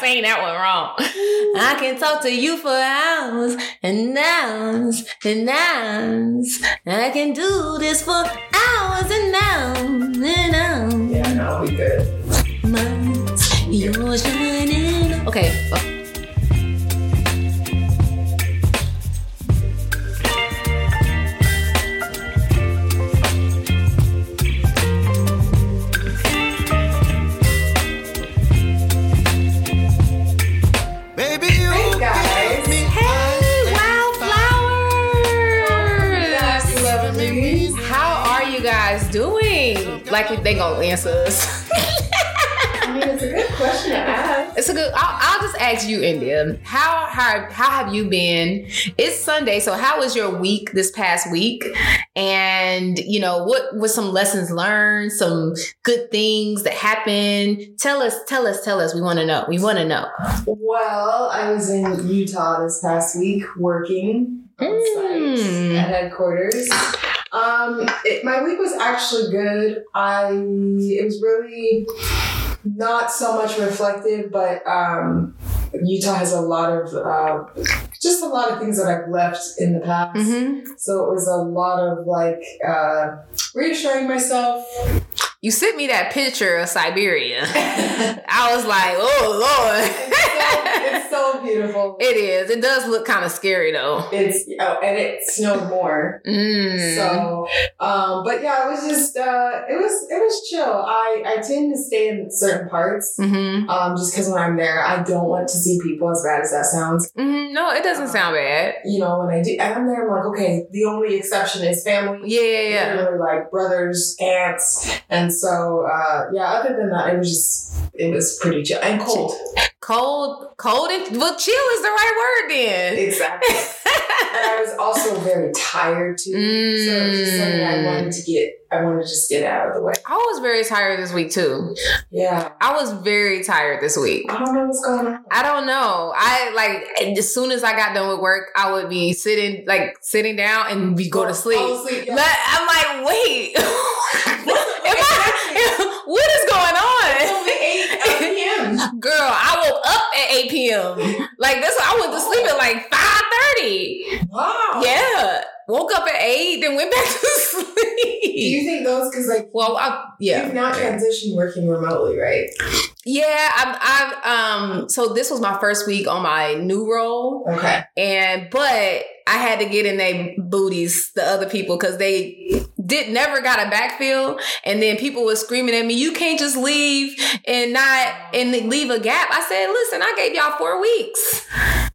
saying that one wrong. I can talk to you for hours and hours and hours. I can do this for hours and hours and hours. Yeah, no, we good. Mine's yours shining. Okay. oh. Doing? Like they gonna answer us. I mean, it's a good question to ask. It's a good. I'll, I'll just ask you, India. How how how have you been? It's Sunday, so how was your week this past week? And you know what was some lessons learned, some good things that happened. Tell us, tell us, tell us. We want to know. We want to know. Well, I was in Utah this past week working Mm. at headquarters. Um, it, my week was actually good. I it was really not so much reflective, but um, Utah has a lot of uh, just a lot of things that I've left in the past. Mm-hmm. So it was a lot of like uh, reassuring myself. You sent me that picture of Siberia. I was like, oh It's so, it's so beautiful. it is. It does look kind of scary though. It's oh, and it snowed more. Mm. So, um, but yeah, it was just uh, it was it was chill. I I tend to stay in certain parts. hmm Um, just because when I'm there, I don't want to see people. As bad as that sounds, hmm No, it doesn't sound bad. you know, when I do, and I'm there, I'm like, okay. The only exception is family. Yeah, yeah, yeah. Literally, like brothers, aunts, and so uh, yeah. Other than that, it was just it was pretty chill and cold. Cold, cold, and well, chill is the right word then. Exactly. and I was also very tired too. So it was just something I Mm. wanted to get. I wanted to just get out of the way. I was very tired this week too. Yeah. I was very tired this week. I don't know what's going on. I don't know. I like as soon as I got done with work, I would be sitting like sitting down and we go to sleep. Fall asleep, yeah. But I'm like, wait, Am I- what is going It's on? only 8 p.m. Girl, I woke up at 8 p.m. Like this, I went to sleep at like 5:30. Wow. Yeah, woke up at eight, then went back to sleep. Do you think those, because like, Well, I, yeah, you've now transitioned working remotely, right? yeah. I've, I've um. So this was my first week on my new role, Okay. and but I had to get in their booties, the other people, because they did never got a backfill, and then people were screaming at me, "You can't just leave and not and leave a gap." I said, "Listen, I gave y'all four weeks.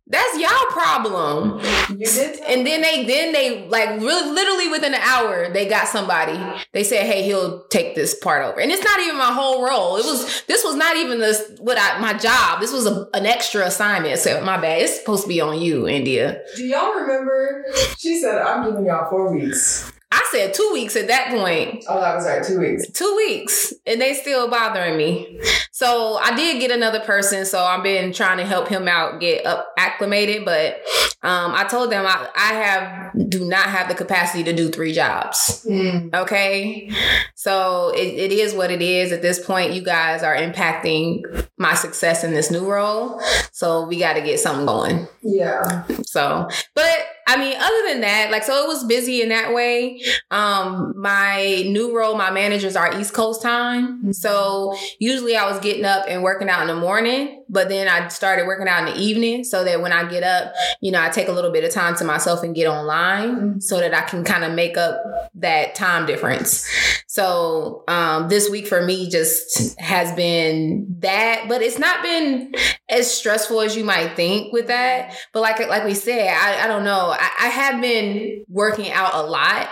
That's y'all problem." You did. tell And then they then they like really literally within an hour they got somebody. They said, "Hey, he'll take this part over." And it's not even my whole role. It was this was not even the what I my job. This was a, an extra assignment. So my bad. It's supposed to be on you, India. Do y'all remember? She said, I'm giving y'all four weeks. I said two weeks at that point. Oh, that was right, two weeks. Two weeks, and they still bothering me. So I did get another person. So I've been trying to help him out get up acclimated. But um, I told them I, I have do not have the capacity to do three jobs. Mm. Okay. So it, it is what it is. At this point, you guys are impacting my success in this new role. So we got to get something going. Yeah. So, but I mean, other than that, like, so it was busy in that way. Um, my new role, my managers are East Coast time. So usually I was getting up and working out in the morning, but then I started working out in the evening so that when I get up, you know, I take a little bit of time to myself and get online Mhm. so that I can kind of make up that time difference. So, um, this week for me just has been that, but it's not been as stressful as you might think with that. But like like we said, I, I don't know. I, I have been working out a lot.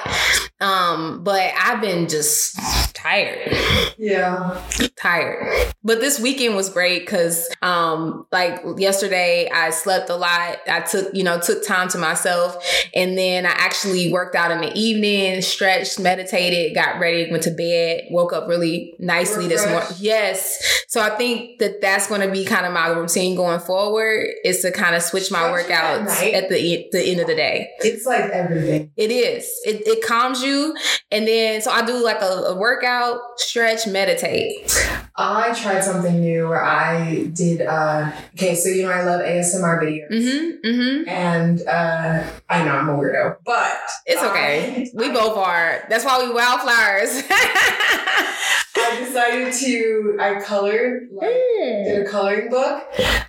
Um, but I've been just tired. Yeah. Tired. But this weekend was great because um like yesterday I slept a lot. I took, you know, took time to myself and then I actually worked out in the evening, stretched, meditated, got ready, went to bed, woke up really nicely this morning. Yes. So I think that that's going to be kind of my routine going forward is to kind of switch my Stretching at workouts night? at the the end of the day. It's like everything. It is. It, it calms you, and then so I do like a, a workout, stretch, meditate. I tried something new where I did. uh Okay, so you know I love ASMR videos. Mm-hmm. Mm-hmm. And uh, I know I'm a weirdo, but It's okay. We both are. That's why we wildflowers. I decided to. I colored like did a coloring book,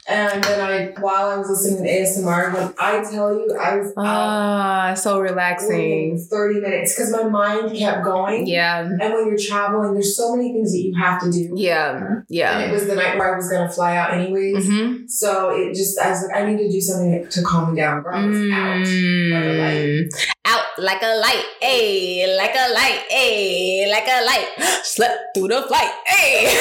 and then I while I was listening to ASMR, when I tell you I was Ah, so relaxing. thirty minutes because my mind kept going. Yeah. And when you're traveling, there's so many things that you have to do. Yeah. yeah And it was the night where I was gonna fly out anyways. Mm-hmm. So it just I was like, I need to do something to calm me down. Girl, I was out. Mm. Out like a light, ayy, like a light, ayy, like a light. Slept through the flight, ayy.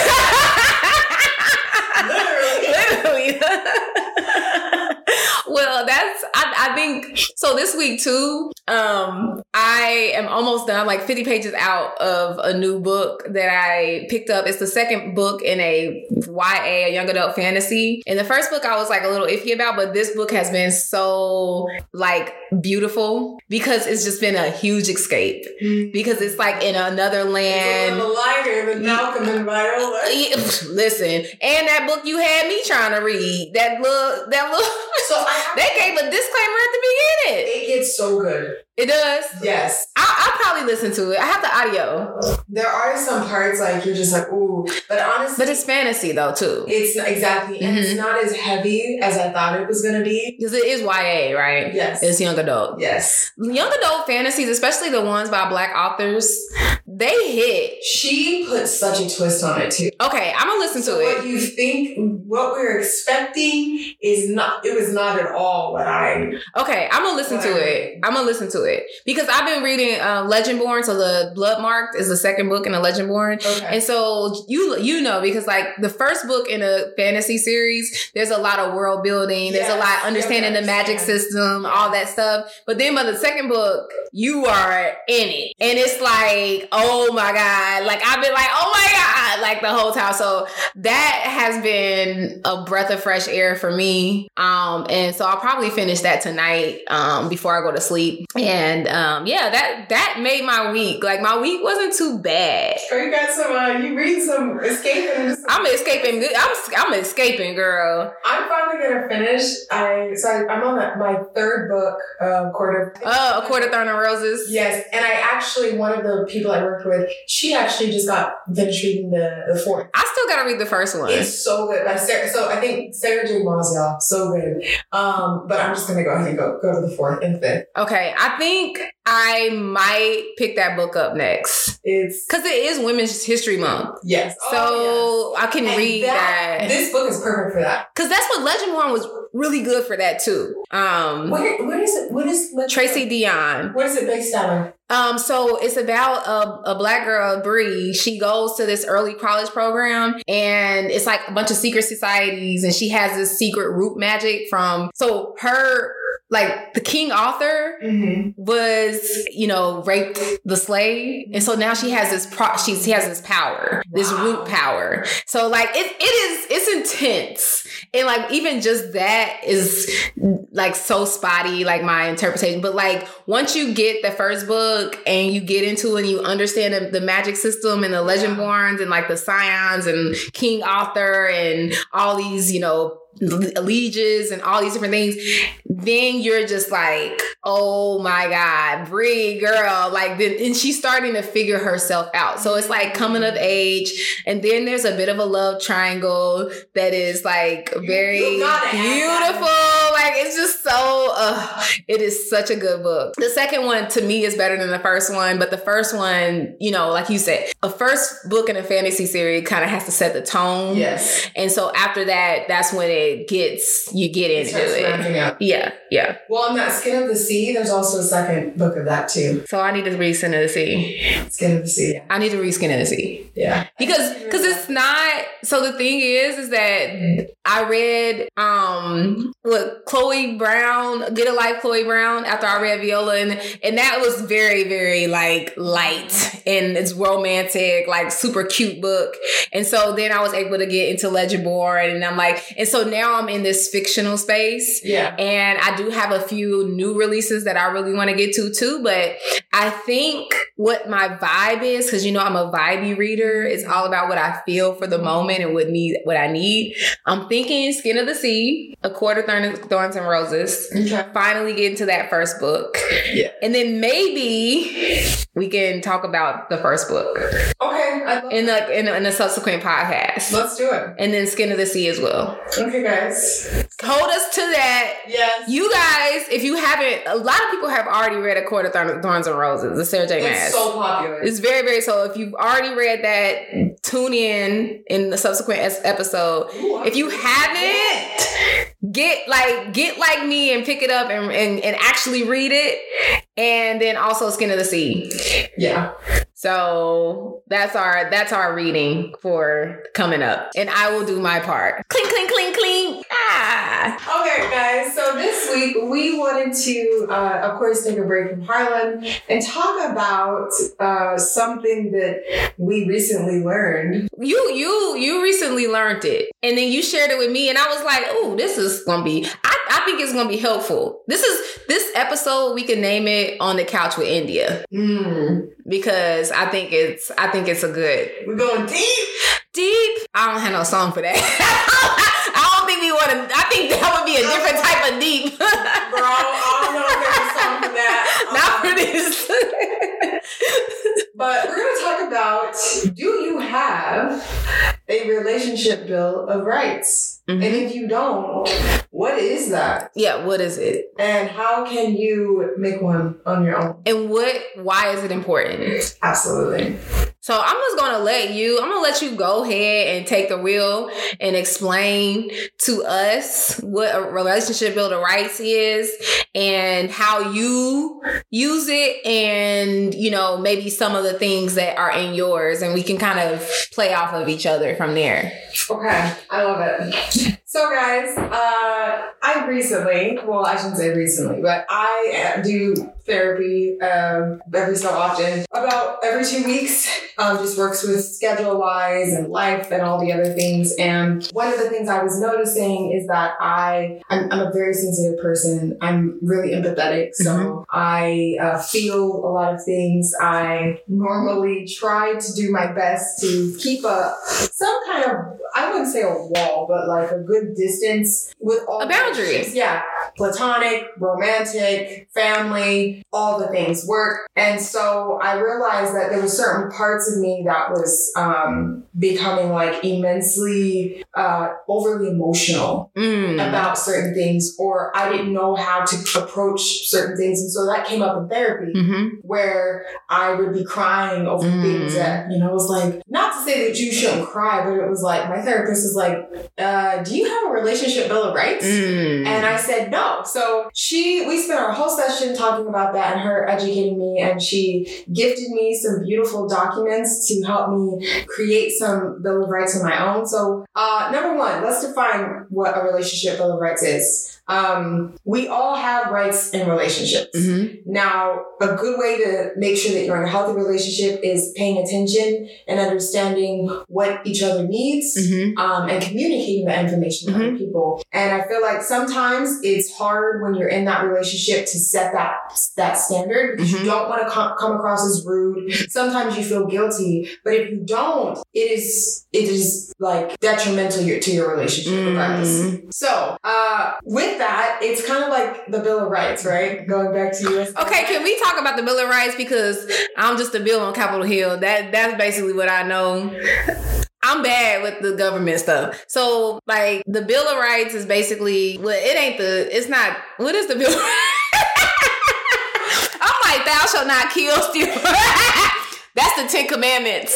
Literally. Literally. well, that's I, I think so this week too. Um, I am almost done, like 50 pages out of a new book that I picked up. It's the second book in a YA, a young adult fantasy. And the first book I was like a little iffy about, but this book has been so like beautiful because it's just been a huge escape. Because it's like in another land. the lighter than Malcolm and Viola. Listen, and that book you had me trying to read, that little, that little, So I they gave a disclaimer at the beginning. it gets so good. It does. Yes. I'll, I'll probably listen to it. I have the audio, There are some parts like you're just like, ooh. But honestly, but it's fantasy though too, it's exactly and it's Mhm. not as heavy as I thought it was gonna be. because it is YA, right? Yes. It's young adult. yes. Young adult fantasies, especially the ones by black authors, they hit. She put such a twist on it too. Okay, I'm gonna listen So to what it. you think, what we're expecting is not. It was not at all what I. Okay, I'm gonna listen to it. I'm gonna listen to it because I've been reading uh, Legendborn. So the Bloodmarked is the second book in the Legendborn. Okay. And so you you know because like the first book in a fantasy series, there's a lot of world building. There's a Yes, lot understanding yes, the magic yes. system, all that stuff. But then by the second book, you are in it, and it's like, oh my god! Like I've been like, oh my god, like the whole time. So that has been a breath of fresh air for me. Um, and so I'll probably finish that tonight um, before I go to sleep. And um, yeah, that that made my week. Like my week wasn't too bad. Oh, you got some. Uh, you read some escaping. some- I'm escaping. I'm I'm escaping, girl. I'm finally gonna finish. I so I, I'm on my, my third book, uh, Court of. Oh, a Court of thorn of roses. Yes, and I actually one of the people I worked with, she actually just got finished reading the the fourth. I still gotta read the first one. It's so good. By Sarah, so I think Sarah J. Maas, y'all, so good. Um, but I'm just gonna go ahead and go go to the fourth and fifth. Okay, I think I might pick that book up next It's because it is Women's History Month, yes. so Oh, I can. And read that. This book is perfect for that. Because that's what Legendborn was really good for that too. Um, Where what is it? What is what- Tracey Deonn. What is it based on? Um, so it's about a, a black girl, Bree. She goes to this early college program and it's like a bunch of secret societies and she has this secret root magic from so her like the King Arthur Mm-hmm. was, you know, raped the slave. And so now she has this pro she, she has this power, this root power. So like it it is it's intense. And like even just that is like so spotty, like my interpretation. But like once you get the first book and you get into it and you understand the, the magic system and the legendborns and like the scions and King Arthur and all these, you know, alleges and all these different things, then you're just like, oh my God, Bree, girl. Like, then, and she's starting to figure herself out. So it's like coming of age. And then there's a bit of a love triangle that is like very you gotta have that. beautiful. Like, it's just so, uh, it is such a good book. The second one to me is better than the first one, but the first one, you know, like you said, a first book in a fantasy series kind of has to set the tone. Yes. And so after that, that's when it gets you get It into it. up. Yeah, yeah. Well, on that Skin of the Sea, there's also a second book of that too. So I need to read Skin of the Sea. Skin of the Sea. I need to read Skin of the Sea. Yeah. because because it's not so the thing is is that i read um what chloe brown get a life chloe brown after i read viola and and that was very very like light and it's romantic like super cute book and so then i was able to get into Legendborn and i'm like and so now i'm in this fictional space Yeah. and I do have a few new releases that I really want to get to too. But I think what my vibe is, because you know I'm a vibey reader, it's all about what I feel for the moment and what need what I need. I'm thinking Skin of the Sea, A Court of Thorn, Thorns and Roses. Okay. Finally get into that first book. Yeah. And then maybe we can talk about the first book Okay. In the in, a- in a subsequent podcast. Let's do it. And then Skin of the Sea as well. Okay, guys. Hold us to that Yes. You guys, if you haven't, a lot of people have already read A Court of Thorn- Thorns and Roses, the Sarah J. Maas. it's so popular. It's very, very so. If you've already read that, tune in in the subsequent episode. Ooh, If you haven't, get like get like me and pick it up and, and and actually read it, and then also Skin of the Sea. Yeah. So that's our that's our reading for coming up, and I will do my part. Clink, clink, clink, clink. Ah. Okay, guys. So this week we wanted to, uh, of course, take a break from Harlan and talk about uh, something that we recently learned. You you you recently learned it, and then you shared it with me, and I was like, "Oh, this is gonna be. I, I think it's gonna be helpful. This is this episode. We can name it on the couch with India Mm. because I think it's I think it's a good We're going deep. deep. I don't have no song for that. I don't think we want to. I think that would be a different type of deep. Bro, I don't know if there's a song for that. Not Um, for this. But we're going to talk about do you have a relationship bill of rights? And Mhm. if you don't, what is that? Yeah. What is it? And how can you make one on your own? And what? Why is it important? Absolutely. So I'm just gonna let you, I'm gonna let you go ahead and take the wheel and explain to us what a relationship builder rights is and how you use it and you know, maybe some of the things that are in yours and we can kind of play off of each other from there. Okay, I love it. So, guys, uh, I recently, well, I shouldn't say recently, but I do therapy um, every so often, about every two weeks. Um, just works with schedule wise and life and all the other things. And one of the things I was noticing is that I, I'm, I'm a very sensitive person. I'm really empathetic, so I uh, feel a lot of things. I normally try to do my best to keep a some kind of I wouldn't say a wall, but like a good distance with all A boundary. Yeah, platonic, romantic, family, all the things, work. And so I realized that there were certain parts of me that was um, becoming like immensely uh, overly emotional Mm. about certain things, or I didn't know how to approach certain things. And so that came up in therapy hmm where I would be crying over Mm. things that, you know, it was like, not to say that you shouldn't cry, but it was like, my therapist is like, uh, do you have a relationship bill of rights? Mm. And I said no. So she, we spent our whole session talking about that and her educating me, and she gifted me some beautiful documents to help me create some bill of rights of my own. So, uh, Uh, number one, let's define what a relationship bill of rights is. Um, we all have rights in relationships. Mhm. Now, a good way to make sure that you're in a healthy relationship is paying attention and understanding what each other needs Mhm. um, and communicating that information to other people. And I feel like sometimes it's hard when you're in that relationship to set that that standard because you don't want to com- come across as rude. Sometimes you feel guilty, but if you don't, it is it is like detrimental your- to your relationship regardless. Mm. So, uh, with that, it's kind of like the Bill of Rights, right? Going back to you. Okay, can we talk about the Bill of Rights because I'm just a bill on Capitol Hill. That that's basically what I know. I'm bad with the government stuff. So like the Bill of Rights is basically well, it ain't the it's not what is the Bill of I'm like, thou shalt not kill, steal. That's the Ten Commandments.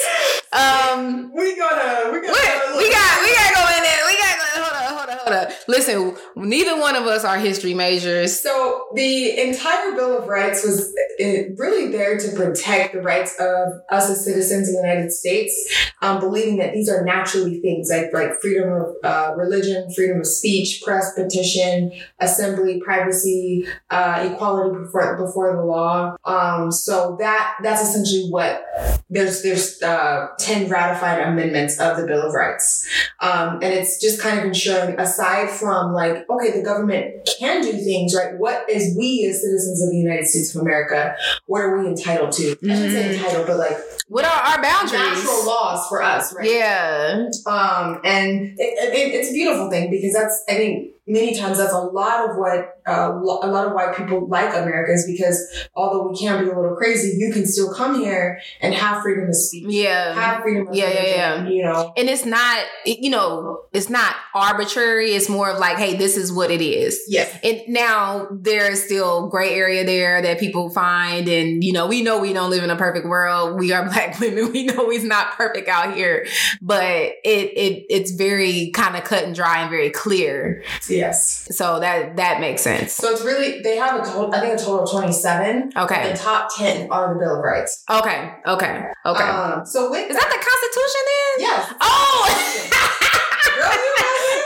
Um We gotta, we we, we got we gotta go in there. We gotta go hold on. Listen, neither one of us are history majors. So the entire Bill of Rights was really there to protect the rights of us as citizens of the United States, um, believing that these are naturally things like like freedom of uh, religion, freedom of speech, press, petition, assembly, privacy, uh, equality before before the law. Um, so that that's essentially what there's there's uh, ten ratified amendments of the Bill of Rights, um, and it's just kind of ensuring aside from like okay the government can do things right. What is we as citizens of the United States of America? What are we entitled to? I shouldn't say Mhm. entitled, but like What are our boundaries? natural laws for us, right? Yeah. Um, and it, it, it's a beautiful thing because that's, I think, many times that's a lot of what uh, a lot of why people like America is because although we can be a little crazy, you can still come here and have freedom of speech, Yeah. have freedom of Yeah, yeah, religion, You know, And it's not, you know, it's not arbitrary. It's more of like, hey, this is what it is. yes, And now there's still gray area there that people find, and you know, we know we don't live in a perfect world. We are black women. We know it's not perfect out here, but it it it's very kind of cut and dry and very clear. Yes. So that that makes sense. So it's really they have a total. I think a total of twenty seven. Okay. The top ten are the Bill of Rights. Okay. Okay. Okay. Um, so with Is that the Constitution then? yes. Oh. Girl,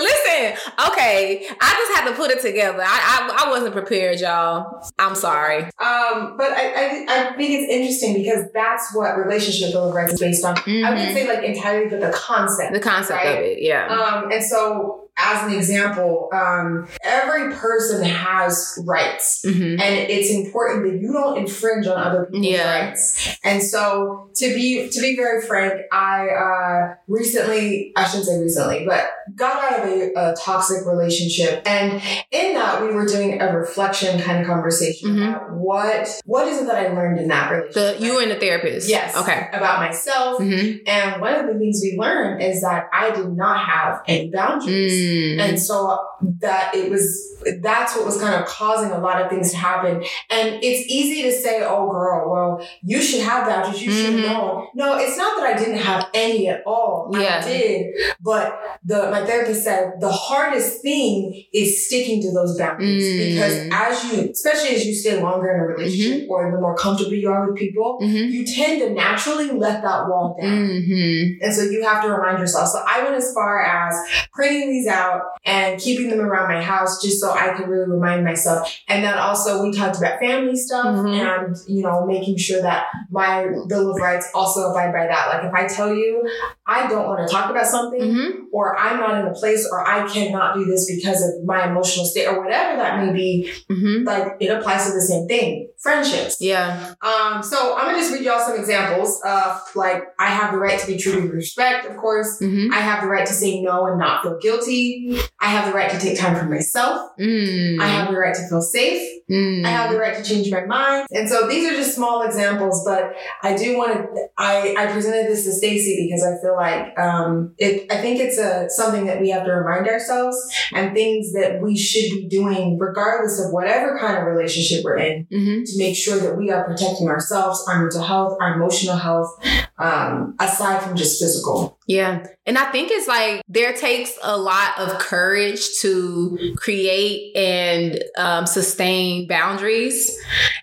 Listen, okay, I just had to put it together. I, I I wasn't prepared, y'all. I'm sorry. Um, but I, I, I think it's interesting because that's what relationship of Rights is based on. I Mhm. wouldn't say like entirely, but the concept. The concept Right? of it, yeah. Um, and so as an example, um, every person has rights. hmm And it's important that you don't infringe on other people's Yeah. rights. And so to be to be very frank, I uh, recently I shouldn't say recently, but got out of a, a toxic relationship. And in that we were doing a reflection kind of conversation Mhm. about what what is it that I learned in that The relationship. you and the therapist. Yes. Okay. About myself. hmm And one of the things we learned is that I did not have any boundaries. Mm. And so that it was, that's what was kind of causing a lot of things to happen. And it's easy to say, oh, girl, well, you should have boundaries. You should Mhm. know. No, it's not that I didn't have any at all. Yeah. I did. But the, my therapist said the hardest thing is sticking to those boundaries Mm. because as you, especially as you stay longer in a relationship or the more comfortable you are with people, hmm you tend to naturally let that wall down. hmm And so you have to remind yourself. So I went as far as printing these out and keeping them around my house just so I could really remind myself. And then also we talked about family stuff Mhm. and, you know, making sure that my Bill of Rights also abide by that. Like if I tell you I don't want to talk about something hmm or I'm not in a place or I cannot do this because of my emotional state or whatever that may be, hmm like it applies to the same thing. Friendships. Yeah. Um, so I'm gonna just read y'all some examples of like I have the right to be treated with respect, of course. hmm I have the right to say no and not feel guilty. I have the right to take time for myself. Mm. I have the right to feel safe. Mm. I have the right to change my mind. And so these are just small examples, but I do want to. I I presented this to Stacy because I feel like um it. I think it's a something that we have to remind ourselves and things that we should be doing regardless of whatever kind of relationship we're in hmm to make sure that we are protecting ourselves, our mental health, our emotional health, um, aside from just physical. Yeah. And I think it's like there takes a lot of courage to create and um, sustain boundaries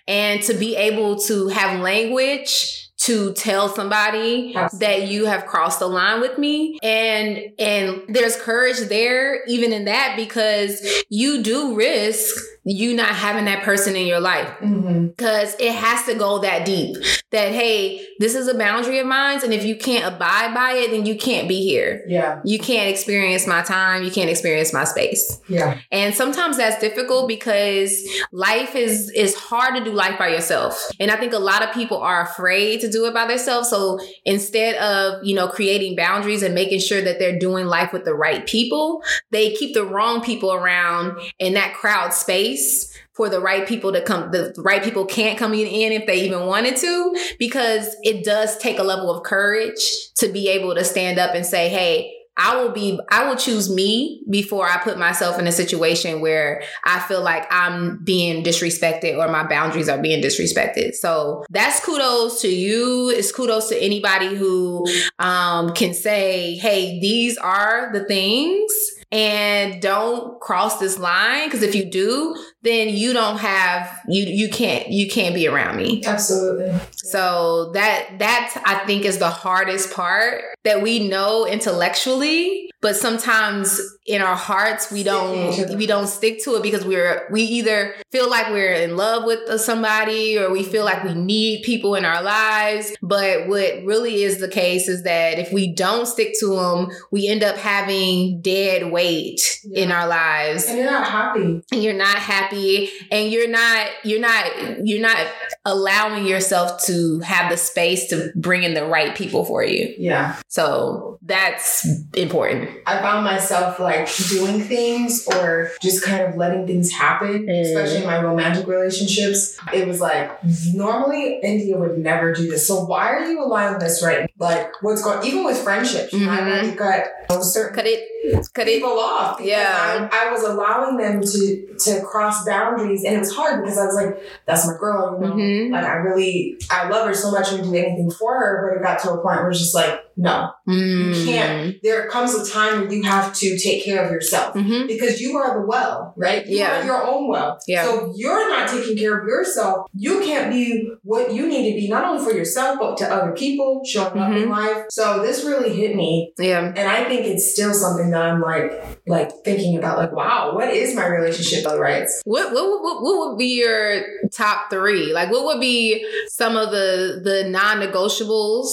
and to be able to have language to tell somebody that you have crossed the line with me. And and there's courage there even in that because you do risk you not having that person in your life. Mm-hmm. because it has to go that deep that hey this is a boundary of mine and if you can't abide by it then you can't be here. Yeah, you can't experience my time. You can't experience my space. Yeah, and sometimes that's difficult because life is is hard to do life by yourself. And i think a lot of people are afraid to do it by themselves. So instead of you know creating boundaries and making sure that they're doing life with the right people they keep the wrong people around in that crowd space for the right people to come the right people can't come in if they even wanted to because it does take a level of courage to be able to stand up and say hey I will be I will choose me before I put myself in a situation where I feel like I'm being disrespected or my boundaries are being disrespected. So that's kudos to you. It's kudos to anybody who um, can say, "Hey, these are the things and don't cross this line because if you do, then you don't have you you can't you can't be around me. Absolutely. So that that I think is the hardest part that we know intellectually, but sometimes in our hearts we don't we don't stick to it because we're we either feel like we're in love with somebody or we feel like we mm-hmm. need people in our lives. But what really is the case is that if we don't stick to them, we end up having dead weight Yeah. in our lives And you're not happy. and you're not happy and you're not you're not you're not allowing yourself to have the space to bring in the right people for you Yeah. so that's important I found myself like doing things or just kind of letting things happen, Mm. especially in my romantic relationships. It was like normally India would never do this. So why are you allowing this right? Like what's going on, even with friendships, I had to cut you know, certain cut it cut it people off. Yeah. I, I was allowing them to to cross boundaries and it was hard because I was like, that's my girl, you know. Mhm. Like I really I love her so much and would do anything for her, but it got to a point where it's just like, no, Mm. you can't. There comes a time where you have to take care of yourself Mhm. because you are the well, right? You Yeah. are your own well. Yeah. So you're not taking care of yourself, you can't be what you need to be, not only for yourself, but to other people, showing up in Mhm. life. So this really hit me. yeah And I think it's still something that I'm like, like thinking about, like, wow, what is my relationship with rights? what, what what what would be your top three like what would be some of the the non-negotiables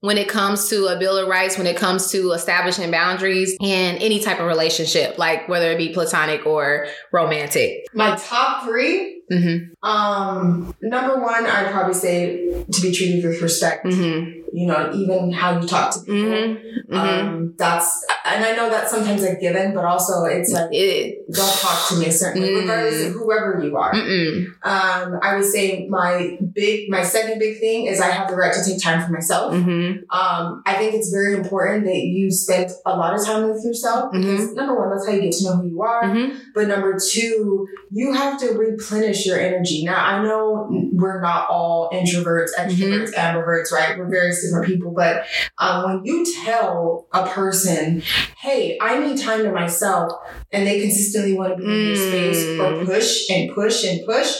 when it comes to a bill of rights when it comes to establishing boundaries in any type of relationship like whether it be platonic or romantic My top three. mm-hmm Um, number one, I'd probably say to be treated with respect. mm-hmm You know, even how you talk to people. mm-hmm, mm-hmm. Um, that's, and I know that's sometimes a given, but also it's like, it don't talk to me a certain way, Mm. regardless of whoever you are. Um, I would say my big, my second big thing is I have the right to take time for myself. Mm-hmm. Um, I think it's very important that you spend a lot of time with yourself because number one, that's how you get to know who you are. Mm-hmm. But number two, you have to replenish your energy. Now, I know we're not all introverts, extroverts, ambiverts, right? We're various different people. But um, when you tell a person, hey, I need time to myself, and they consistently want to be in your space or Mm. push and push and push,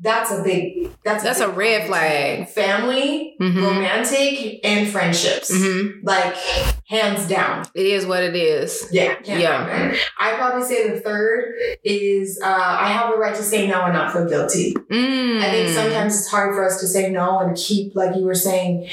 that's a big, that's, That's a big red flag. Family, Mhm. romantic, and friendships. Mm-hmm. Like, hands down. It is what it is. Yeah, Yeah. I'd probably say the third is uh, I have the right to say no and not feel guilty. Mm. I think sometimes it's hard for us to say no and keep, like you were saying,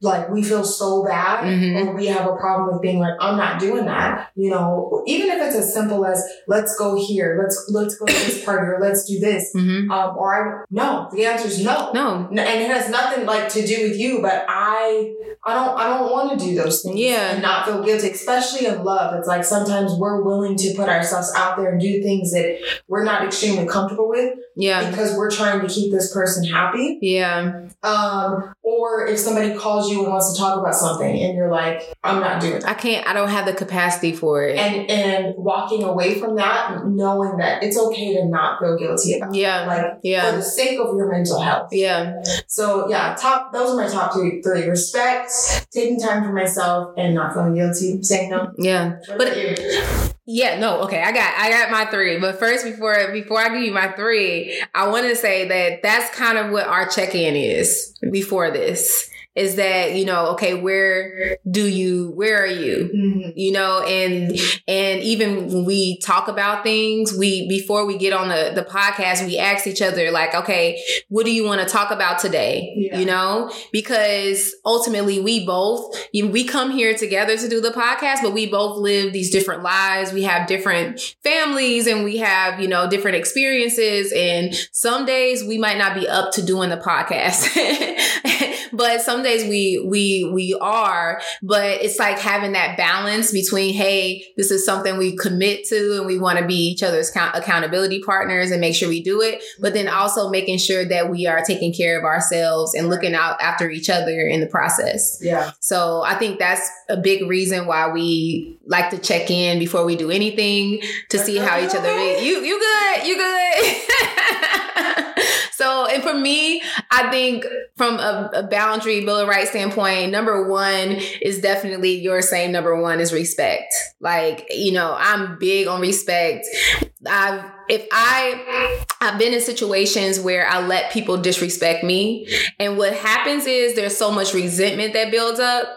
like we feel so bad Mhm. or we have a problem with being like, I'm not doing that. You know, even if it's a simple as let's go here, let's let's go to this party or let's do this. Mm-hmm. Um, or I no, the answer is no. No. N- And it has nothing like to do with you, but I I don't I don't want to do those things Yeah. and not feel guilty, especially in love. It's like sometimes we're willing to put ourselves out there and do things that we're not extremely comfortable with Yeah. because we're trying to keep this person happy. Yeah. Um, or if somebody calls you and wants to talk about something and you're like, I'm not doing that. I can't. I don't have the capacity for it. And and walking away from that, knowing that it's okay to not feel guilty about it. yeah. Like for Yeah. the sake of your mental health. Yeah. So yeah, top those are my top three three. Respect, taking time for myself, and not feeling guilty, saying no. Yeah. What But-? Yeah, no, okay, I got I got my three. But first, before before I give you my three, I want to say that that's kind of what our check in is before this. Is that you know okay where do you where are you Mhm. you know and and even when we talk about things we before we get on the the podcast we ask each other like okay what do you want to talk about today Yeah. you know because ultimately we both you, we come here together to do the podcast but we both live these different lives we have different families and we have you know different experiences and some days we might not be up to doing the podcast but some days we we we are but it's like having that balance between hey this is something we commit to and we want to be each other's count- accountability partners and make sure we do it but then also making sure that we are taking care of ourselves and looking out after each other in the process. Yeah. so i think that's a big reason why we like to check in before we do anything to see how each other is you you good? You good and for me, I think from a, a boundary bill of rights standpoint, number one is definitely your same number one is respect. Like, you know, I'm big on respect. I've if I I've been in situations where I let people disrespect me, and what happens is there's so much resentment that builds up,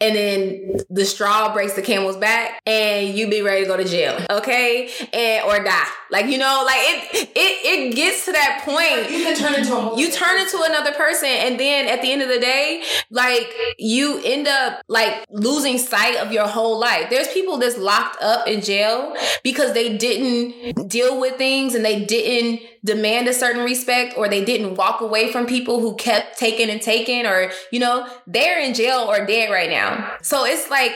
and then the straw breaks the camel's back, and you be ready to go to jail, okay, and or die. Like you know, like it it it gets to that point. You can turn into a. You turn into another person, and then at the end of the day, like you end up like losing sight of your whole life. There's people that's locked up in jail because they didn't deal with things and they didn't demand a certain respect or they didn't walk away from people who kept taking and taking or you know they're in jail or dead right now. So it's like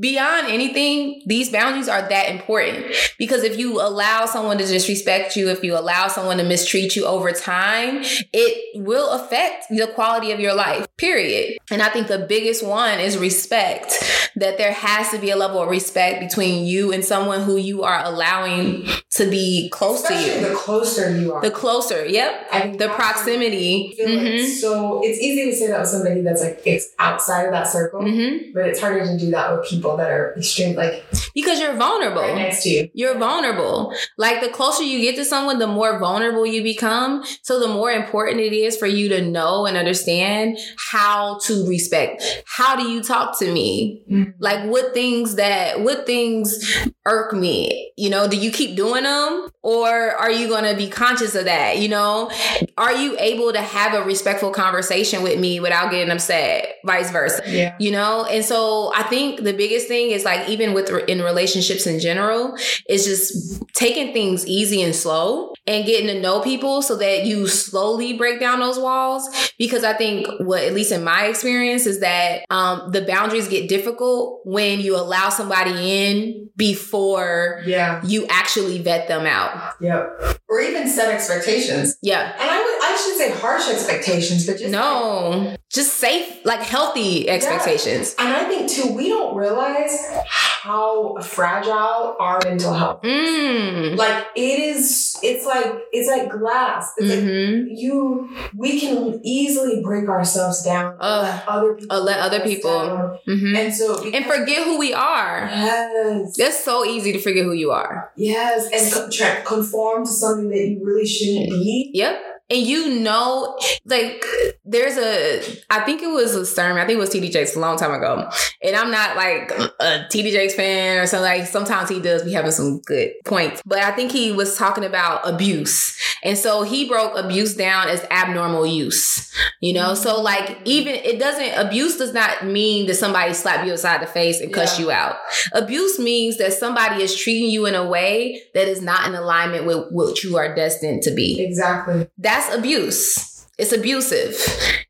beyond anything these boundaries are that important. Because if you allow someone to disrespect you if you allow someone to mistreat you over time it will affect the quality of your life period. And i think the biggest one is respect that there has to be a level of respect between you and someone who you are allowing to be close Especially to you. the closer you are. the closer, yep. I The proximity. Feel like so it's easy to say that with somebody that's like it's outside of that circle, Mhm. but it's harder to do that with people that are extreme, like Because you're vulnerable. right next to you. You're vulnerable. Like the closer you get to someone, the more vulnerable you become. So the more important it is for you to know and understand how to respect. How do you talk to me? Mm-hmm. Like what things that what things irk me? You know, do you keep doing them or are you going to be conscious of that? You know, are you able to have a respectful conversation with me without getting upset? Vice versa. Yeah. you know and so i think the biggest thing is like even with in relationships in general is just taking things easy and slow and getting to know people so that you slowly break down those walls because i think what at least in my experience is that um, the boundaries get difficult when you allow somebody in before Yeah. you actually vet them out Yep. Or even set expectations. yeah And I would I should say harsh expectations, but just no just safe like healthy expectations And I think too, we don't realize how fragile our mental health. is. mm. Like it is, it's like it's like glass. It's like hmm you, we can easily break ourselves down. Let other people, Uh, let other people. down. hmm and so and forget who we are. Yes, It's so easy to forget who you are. yes, and co- try, conform to something that you really shouldn't be. Yep. And you know, like, there's a, I think it was a sermon, I think it was TD Jakes a long time ago. And I'm not like a TD Jakes fan or something. Like, sometimes he does be having some good points. But I think he was talking about abuse. And so he broke abuse down as abnormal use, you know? So, like, even it doesn't, abuse does not mean that somebody slap you aside the face and cuss Yeah. you out. Abuse means that somebody is treating you in a way that is not in alignment with what you are destined to be. Exactly. That's abuse. It's abusive,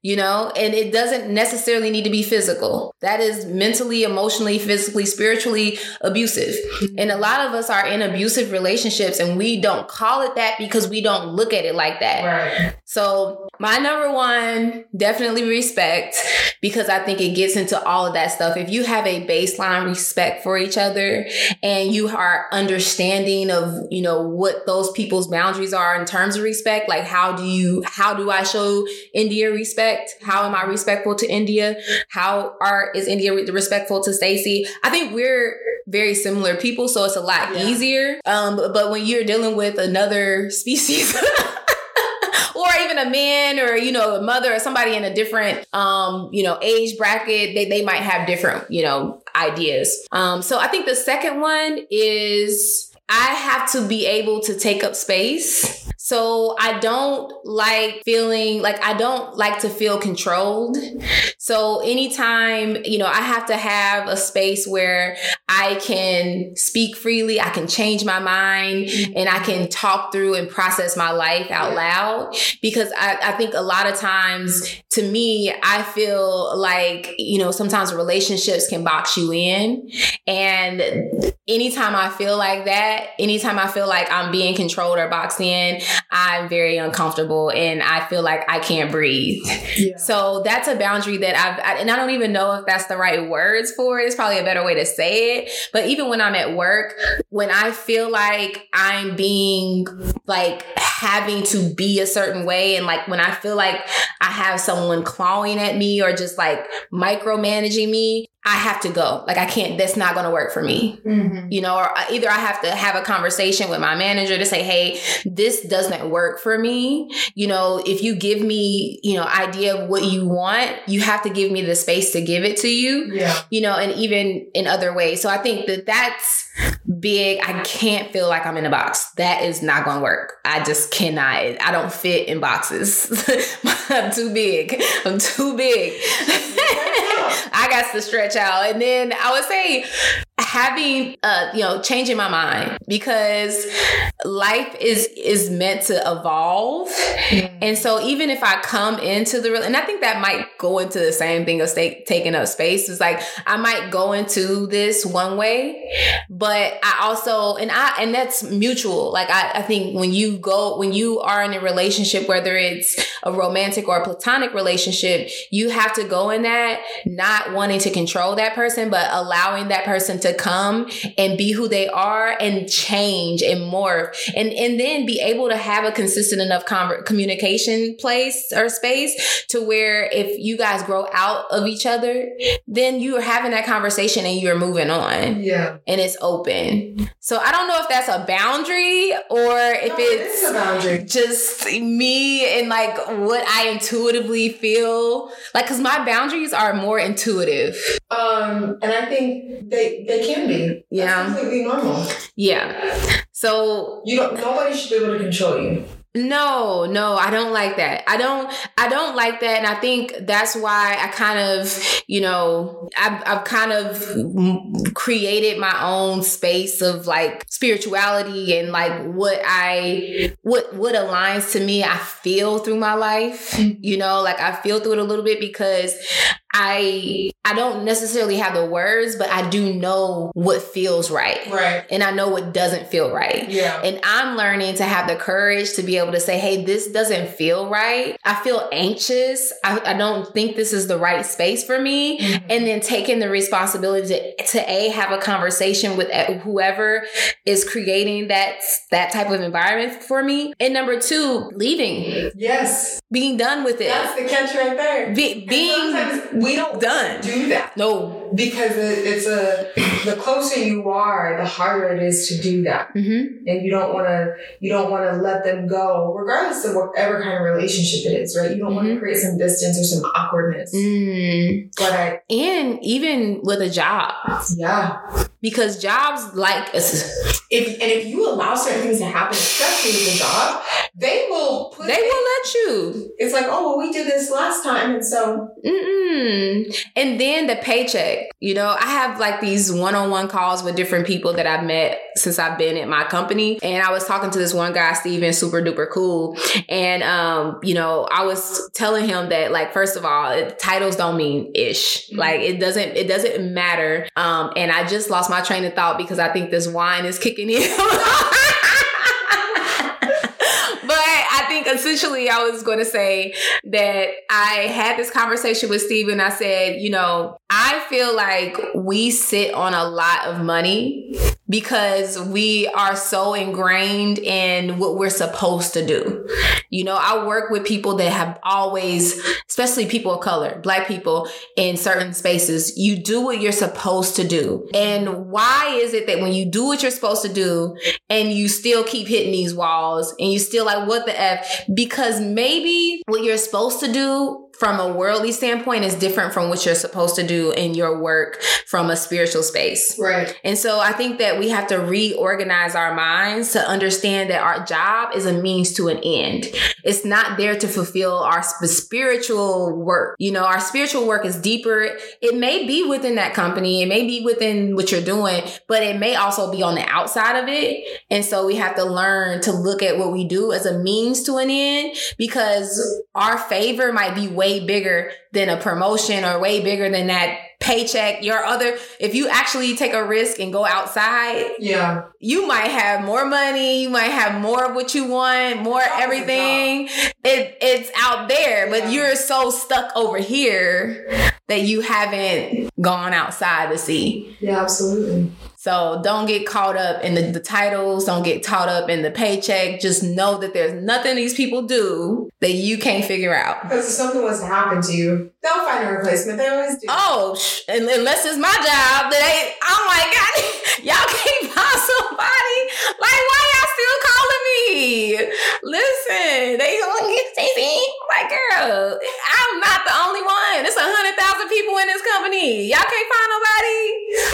you know, and it doesn't necessarily need to be physical. That is mentally, emotionally, physically, spiritually abusive. Mm-hmm. And a lot of us are in abusive relationships and we don't call it that because we don't look at it like that. Right. So, my number one, definitely respect because I think it gets into all of that stuff. If you have a baseline respect for each other and you are understanding of, you know, what those people's boundaries are in terms of respect, like how do you, how do I show India respect? How am I respectful to India? How are, is India re- respectful to Stacy? I think we're very similar people, so it's a lot Yeah. easier. Um, but, but when you're dealing with another species, or even a man or you know a mother or somebody in a different um you know age bracket they, they might have different you know ideas um so i think the second one is i have to be able to take up space so I don't like feeling like I don't like to feel controlled. So anytime, you know, I have to have a space where I can speak freely, I can change my mind, and I can talk through and process my life out loud. Because I, I think a lot of times, to me, I feel like, you know, sometimes relationships can box you in. And anytime I feel like that, anytime I feel like I'm being controlled or boxed in, I'm very uncomfortable and I feel like I can't breathe. Yeah. So that's a boundary that I've, I, and I don't even know if that's the right words for it. It's probably a better way to say it. But even when I'm at work, when I feel like I'm being like having to be a certain way and like when I feel like I have someone clawing at me or just like micromanaging me, I have to go. Like I can't. That's not going to work for me. Mm-hmm. You know, or either I have to have a conversation with my manager to say, "Hey, this doesn't work for me." You know, if you give me, you know, idea of what you want, you have to give me the space to give it to you. Yeah. You know, and even in other ways. So I think that that's big. I can't feel like I'm in a box. That is not going to work. I just cannot. I don't fit in boxes. I'm too big. I'm too big. I got to stretch out. And then I would say having uh you know changing my mind because life is is meant to evolve. And so even if i come into the real and i think that might go into the same thing of stay, taking up space. It's like i might go into this one way but i also and i and that's mutual. Like i, I think when you go when you are in a relationship whether it's a romantic or a platonic relationship you have to go in that not wanting to control that person but allowing that person to come and be who they are and change and morph and and then be able to have a consistent enough conver- communication place or space to where if you guys grow out of each other then you're having that conversation and you're moving on Yeah. and it's open so i don't know if that's a boundary or if No, it's is a boundary. just me and like what I intuitively feel. Like, cause my boundaries are more intuitive. Um, and I think they they can be. Yeah. That's completely normal. Yeah. So You don't. Nobody should be able to control you. no, no, I don't like that. I don't, I don't like that. And I think that's why I kind of, you know, I've, I've kind of created my own space of like spirituality and like what I, what, what aligns to me, I feel through my life, mm-hmm. you know, like I feel through it a little bit because I, I don't necessarily have the words, but I do know what feels right. Right. And I know what doesn't feel right. Yeah. And I'm learning to have the courage to be able to say, hey, this doesn't feel right. I feel anxious. I, I don't think this is the right space for me. Mhm. And then taking the responsibility to, to A, have a conversation with uh, whoever is creating that, that type of environment for me. And number two, leaving, Yes. being done with it. That's the catch right there. Be, being we don't done. do that No. Because it, it's a the closer you are, the harder it is to do that. Mm-hmm. and you don't want to you don't want to let them go regardless of whatever kind of relationship it is right you don't want to create some distance or some awkwardness Mm. but i And even with a job, yeah because jobs like if and if you allow certain things to happen especially with a job they will put they will let you. it's like oh well we did this last time and so Mm-mm. And then the paycheck. You know, I have like these one-on-one calls with different people that I've met since I've been at my company. And I was talking to this one guy, Steven, super duper cool. And um, you know, I was telling him that like first of all, it, titles don't mean ish. Mhm. Like it doesn't it doesn't matter. Um, and I just lost my train of thought because I think this wine is kicking in. But I think essentially I was going to say that I had this conversation with Steve and I said, you know, I feel like we sit on a lot of money because we are so ingrained in what we're supposed to do. You know, I work with people that have always, especially people of color, black people in certain spaces, you do what you're supposed to do. And why is it that when you do what you're supposed to do and you still keep hitting these walls and you still like, what the F? Because maybe what you're supposed to do from a worldly standpoint is different from what you're supposed to do in your work from a spiritual space. right And so I think that we have to reorganize our minds to understand that our job is a means to an end. It's not there to fulfill our sp- spiritual work. You know, our spiritual work is deeper. It may be within that company, it may be within what you're doing, but it may also be on the outside of it. And so we have to learn to look at what we do as a means to an end because our favor might be way bigger than a promotion or way bigger than that paycheck. Your other, if you actually take a risk and go outside, yeah you might have more money, you might have more of what you want, more a everything. It, it's out there, but Yeah. you're so stuck over here that you haven't gone outside to see. yeah absolutely So don't get caught up in the, the titles, don't get caught up in the paycheck. Just know that there's nothing these people do that you can't figure out. Because if something was to happen to you, they'll find a replacement. They always do. Oh, sh- unless it's my job, that I'm like, God, y'all can't find somebody. Like, why y'all still calling Listen, they gonna get Stacy. Like, girl, I'm not the only one. It's a hundred thousand people in this company. Y'all can't find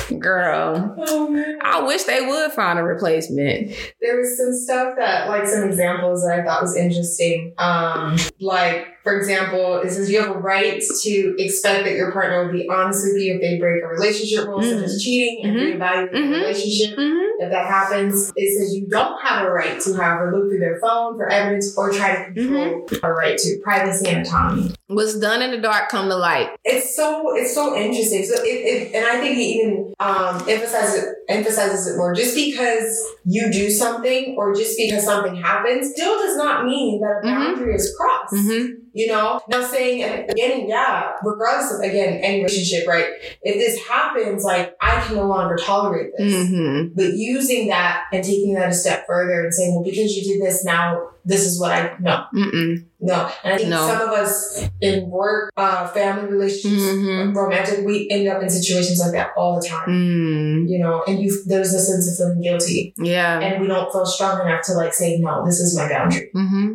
nobody, girl. Oh. I wish they would find a replacement. there was some stuff that like some examples that I thought was interesting. Um, like for example, it says you have a right to expect that your partner will be honest with you if they break a relationship rule, such as cheating and Mhm. reevaluate the Mhm. relationship. Mm-hmm. If that happens, it says you don't have a right to, however, look through their phone for evidence or try to control a right to privacy and autonomy. What's done in the dark come to light. It's so it's so interesting. So it, it and I think it even um, emphasizes emphasizes it more. Just because you do something or just because something happens, still does not mean that a Mhm. boundary is crossed. Mm-hmm. You know, now saying at the beginning, yeah, regardless of again any relationship, right? If this happens, like I can no longer tolerate this. Mm-hmm. But using that and taking that a step further and saying, well, because you did this, now this is what I no. Mm-mm. No, and I think No. some of us in work, uh, family relationships, Mhm. romantic, we end up in situations like that all the time. Mm. You know, and you there's a sense of feeling guilty, Yeah. and we don't feel strong enough to like say no. This is my boundary. hmm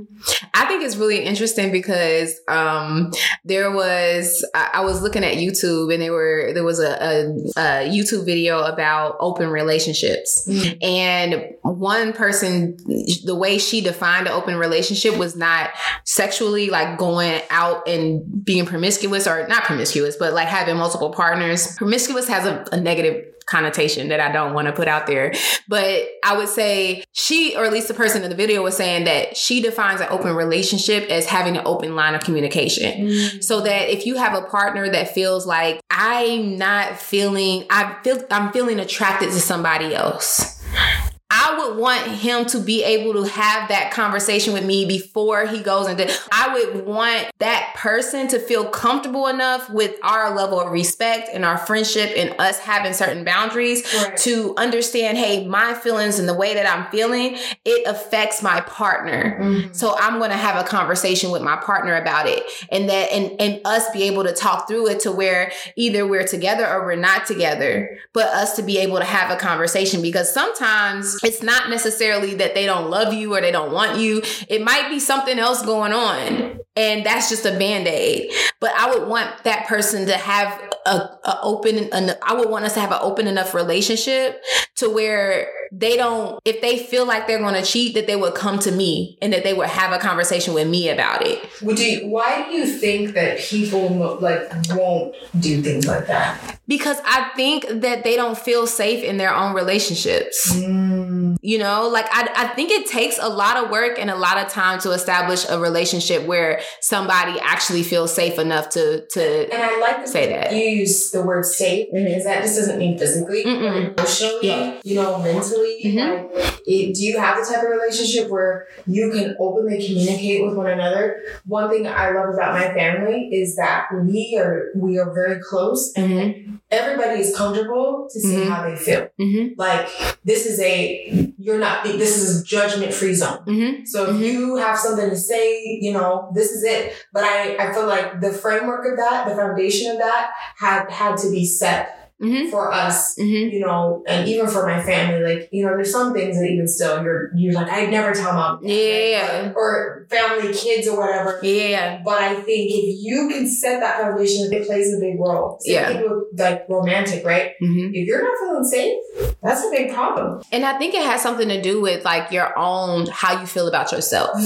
I think it's really interesting because um, there was I, I was looking at YouTube and there were there was a, a, a YouTube video about open relationships and one person the way she defined an open relationship was not sexually like going out and being promiscuous or not promiscuous but like having multiple partners. Promiscuous has a, a negative connotation that I don't want to put out there. But I would say she, or at least the person in the video was saying that she defines an open relationship as having an open line of communication. Mm. So that if you have a partner that feels like I'm not feeling, I feel I'm feeling attracted to somebody else. I would want him to be able to have that conversation with me before he goes into I would want that person to feel comfortable enough with our level of respect and our friendship and us having certain boundaries Right. to understand, hey, my feelings and the way that I'm feeling, it affects my partner. Mhm. So I'm going to have a conversation with my partner about it and that and and us be able to talk through it to where either we're together or we're not together, but us to be able to have a conversation because sometimes it's not necessarily that they don't love you or they don't want you. It might be something else going on. And that's just a band-aid. But I would want that person to have a, a open an, I would want us to have an open enough relationship to where they don't if they feel like they're going to cheat that they would come to me and that they would have a conversation with me about it Would you, why do you think that people like won't do things like that? because i think that they don't feel safe in their own relationships mm. you know like I, I think it takes a lot of work and a lot of time to establish a relationship where somebody actually feels safe enough to to And I like Say that. you use the word safe because that just doesn't mean physically, emotionally, Yeah. you know, mentally. Mhm. Like, it, do you have the type of relationship where you can openly communicate with one another? One thing I love about my family is that we are we are very close and everybody is comfortable to say Mhm. how they feel. mm-hmm, Like this is a you're not this is a judgment free zone. mm-hmm, So if Mhm. you have something to say, you know, this is it. But I, I feel like the framework of that, the foundation of that had had to be set mm-hmm, for us, mm-hmm. you know, and even for my family. Like, you know, there's some things that even still you're you're like, I'd never tell mom. Yeah. Or family, kids or whatever. yeah But I think if you can set that foundation, it plays a big role. Same Yeah. with like romantic, right? mm-hmm. If you're not feeling safe, that's a big problem. and i think it has something to do with like your own how you feel about yourself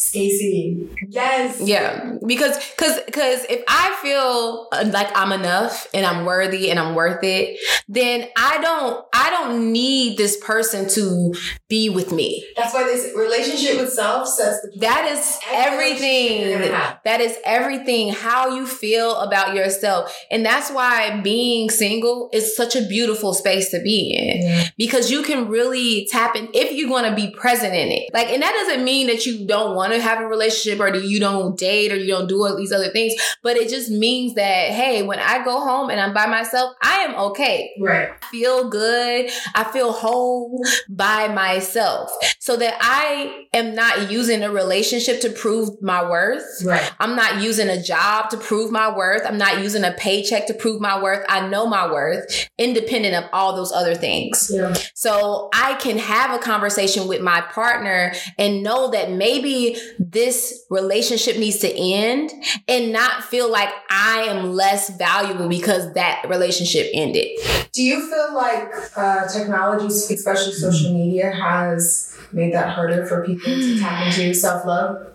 Stacy. Yes. Yeah, because because because if I feel uh, like I'm enough and I'm worthy and I'm worth it, then I don't I don't need this person to be with me. That's why this relationship with self says That is Every relationship you're everything. That is everything. How you feel about yourself, and that's why being single is such a beautiful space to be in Yeah. because you can really tap in if you're going to be present in it. Like, and that doesn't mean that you don't want want to have a relationship or that you don't date or you don't do all these other things. But it just means that, hey, when I go home and I'm by myself, I am okay. Right. I feel good. I feel whole by myself so that I am not using a relationship to prove my worth. Right. I'm not using a job to prove my worth. I'm not using a paycheck to prove my worth. I know my worth independent of all those other things. Yeah. So I can have a conversation with my partner and know that maybe this relationship needs to end and not feel like I am less valuable because that relationship ended. Do you feel like uh, technology, especially social media, has made that harder for people to tap into self love?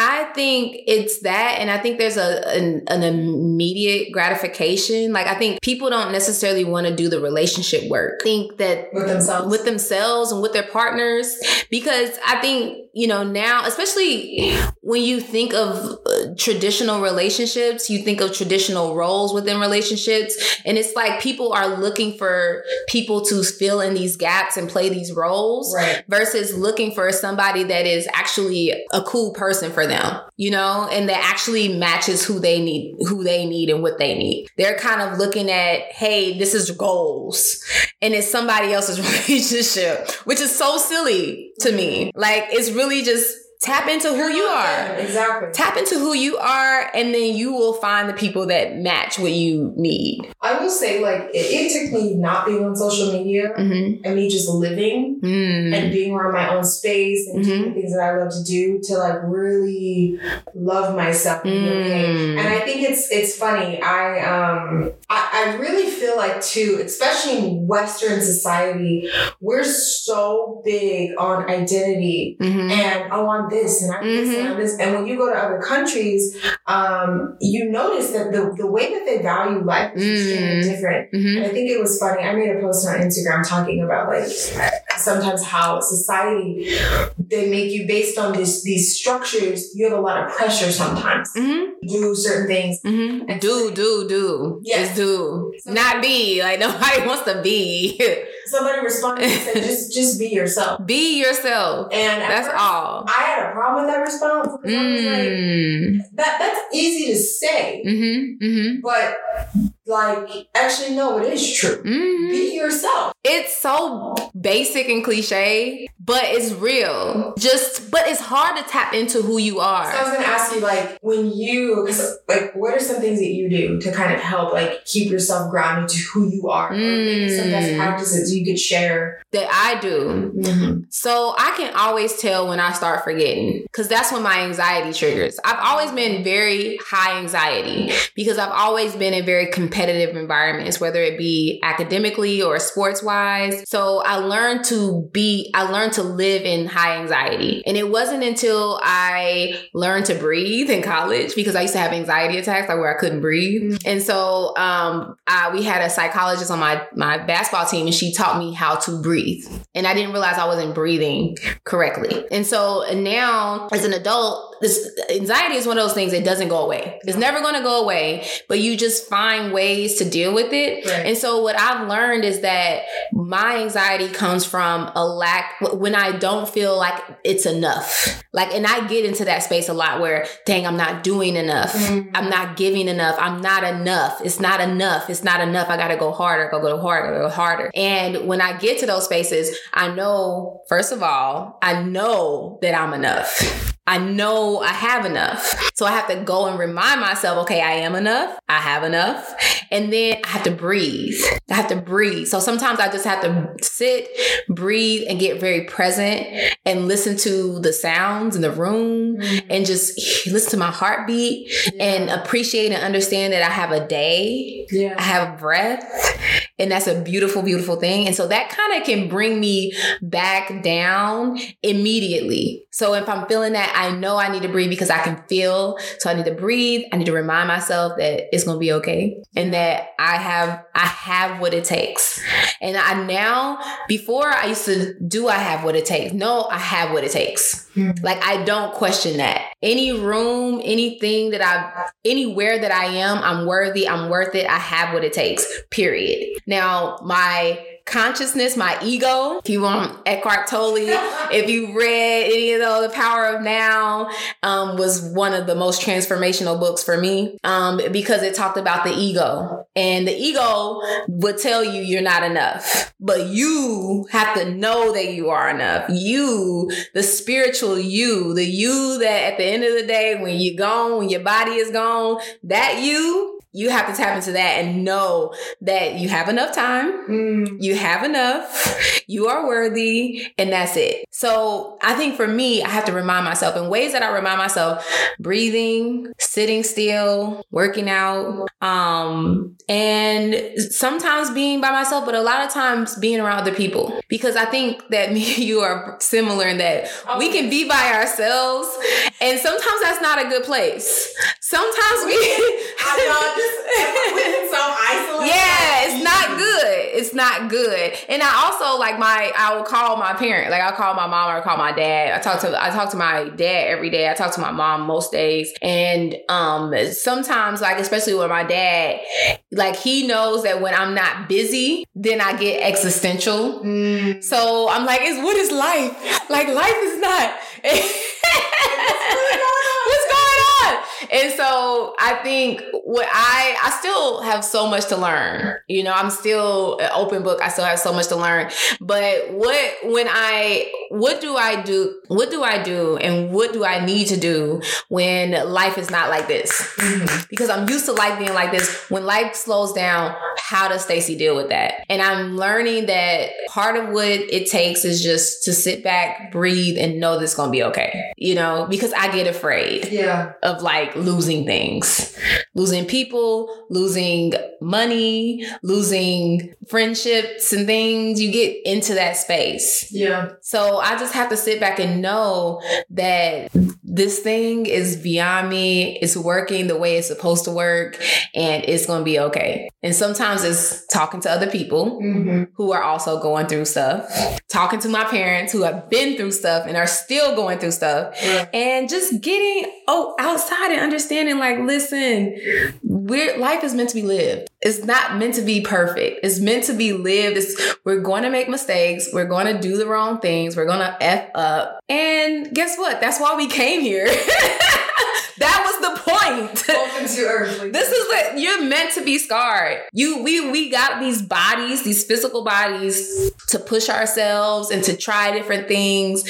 I think it's that, and I think there's a an, an immediate gratification. Like I think people don't necessarily want to do the relationship work. I think that With themselves? with themselves and with their partners, because I think you know now, especially when you think of uh, traditional relationships, you think of traditional roles within relationships, and it's like people are looking for people to fill in these gaps and play these roles Right. versus looking for somebody that is actually a cool person for them, you know, and that actually matches who they need, who they need and what they need. They're kind of looking at, hey, this is goals and it's somebody else's relationship, which is so silly to me. Like it's really just tap into who you are. Exactly. Tap into who you are, and then you will find the people that match what you need. I will say, like, it, it took me not being on social media Mm-hmm. and me just living Mm. and being around my own space and doing the things that I love to do to like really love myself and be okay. Mm. And I think it's it's funny. I um I, I really feel like too, especially in Western society, we're so big on identity Mhm. and I want this and I want this and I want this. And when you go to other countries, um, you notice that the, the way that they value life is extremely Mm. different. Mhm. And I think it was funny. I made a post on Instagram talking about like sometimes how society they make you based on these these structures. You have a lot of pressure sometimes Mhm. do certain things. Mm-hmm. Do, do, do. Yes. It's do. So- Not be. Like nobody wants to be. Somebody responded and said, "Just just be yourself." be yourself. And That's first, all. I had a problem with that response was like, Mm. "That that's easy to say, Mm-hmm. Mm-hmm. but like actually, no, it is true. Mm-hmm. Be yourself." It's so basic and cliche, but it's real. Just, but it's hard to tap into who you are. So I was gonna ask you, like, when you, like, what are some things that you do to kind of help, like, keep yourself grounded to who you are? Maybe some best Mm. practices you could share. That I do. So I can always tell when I start forgetting because that's when my anxiety triggers. I've always been very high anxiety because I've always been in very competitive environments, whether it be academically or sports wise. So I learned to be, I learned to live in high anxiety. And it wasn't until I learned to breathe in college because I used to have anxiety attacks, like where I couldn't breathe. And so um, I, we had a psychologist on my, my basketball team and she taught me how to breathe. And I didn't realize I wasn't breathing correctly. And so now, as an adult, this anxiety is one of those things that doesn't go away. It's never going to go away, but you just find ways to deal with it. Right. And so, what I've learned is that my anxiety comes from a lack when I don't feel like it's enough. Like, and I get into that space a lot where, dang, I'm not doing enough. Mhm. I'm not giving enough. I'm not enough. It's not enough. It's not enough. I got to go harder. Go go harder. Go harder. And when I get to those spaces, I know, first of all, I know that I'm enough. I know I have enough. So I have to go and remind myself, okay, I am enough. I have enough. And then I have to breathe. I have to breathe. So sometimes I just have to sit, breathe, and get very present and listen to the sounds in the room mm-hmm. and just listen to my heartbeat and appreciate and understand that I have a day. I have breath, and that's a beautiful, beautiful thing. And so that kind of can bring me back down immediately. So if I'm feeling that, I know I need to breathe because I can feel. So I need to breathe. I need to remind myself that it's gonna be okay, and that I have I have what it takes. And I now, before I used to do I have what it takes. No, I have what it takes. Mhm. Like I don't question that. Any room, anything that I anywhere that I am, I'm worthy, I'm worth it, I have what it takes. Period. Now, my consciousness, my ego. If you want Eckhart Tolle, if you read any of the, the Power of Now, um, was one of the most transformational books for me um, because it talked about the ego. And the ego would tell you you're not enough, but you have to know that you are enough. You, the spiritual you, the you that at the end of the day, when you're gone, when your body is gone, that you you have to tap into that and know that you have enough time, Mm. you have enough, you are worthy, and that's it. So I think for me, I have to remind myself in ways that I remind myself breathing, sitting still, working out, um, and sometimes being by myself, but a lot of times being around other people. Because I think that me and you are similar in that we can be by ourselves, and sometimes that's not a good place. Sometimes we just can self-isolate. yeah, it's not good. It's not good. And I also like my I will call my parent. Like I'll call my mom or I call my dad. I talk to I talk to my dad every day. I talk to my mom most days. And um sometimes like especially with my dad, like he knows that when I'm not busy, then I get existential. Mm. So I'm like, is what is life? Like life is not What's going on? And so I think what I I still have so much to learn. You know, I'm still an open book. I still have so much to learn. But what when I what do I do? What do I do and what do I need to do when life is not like this? Mhm. because I'm used to life being like this. When life slows down, how does Stacy deal with that? And I'm learning that part of what it takes is just to sit back, breathe, and know that it's gonna be okay. You know, because I get afraid Yeah. of like losing things, losing people, losing money, losing friendships and things. You get into that space. Yeah. So I just have to sit back and know that this thing is beyond me. It's working the way it's supposed to work and it's going to be okay. And sometimes it's talking to other people hmm who are also going through stuff, talking to my parents who have been through stuff and are still going through stuff Yeah. and just getting oh outside and understanding like listen we're life is meant to be lived. It's not meant to be perfect. It's meant to be lived. It's, we're going to make mistakes. We're going to do the wrong things. We're going to f up. And guess what? That's why we came here. That was the point. Welcome to Earth. This is what you're meant to be scarred. You we we got these bodies, these physical bodies to push ourselves and to try different things.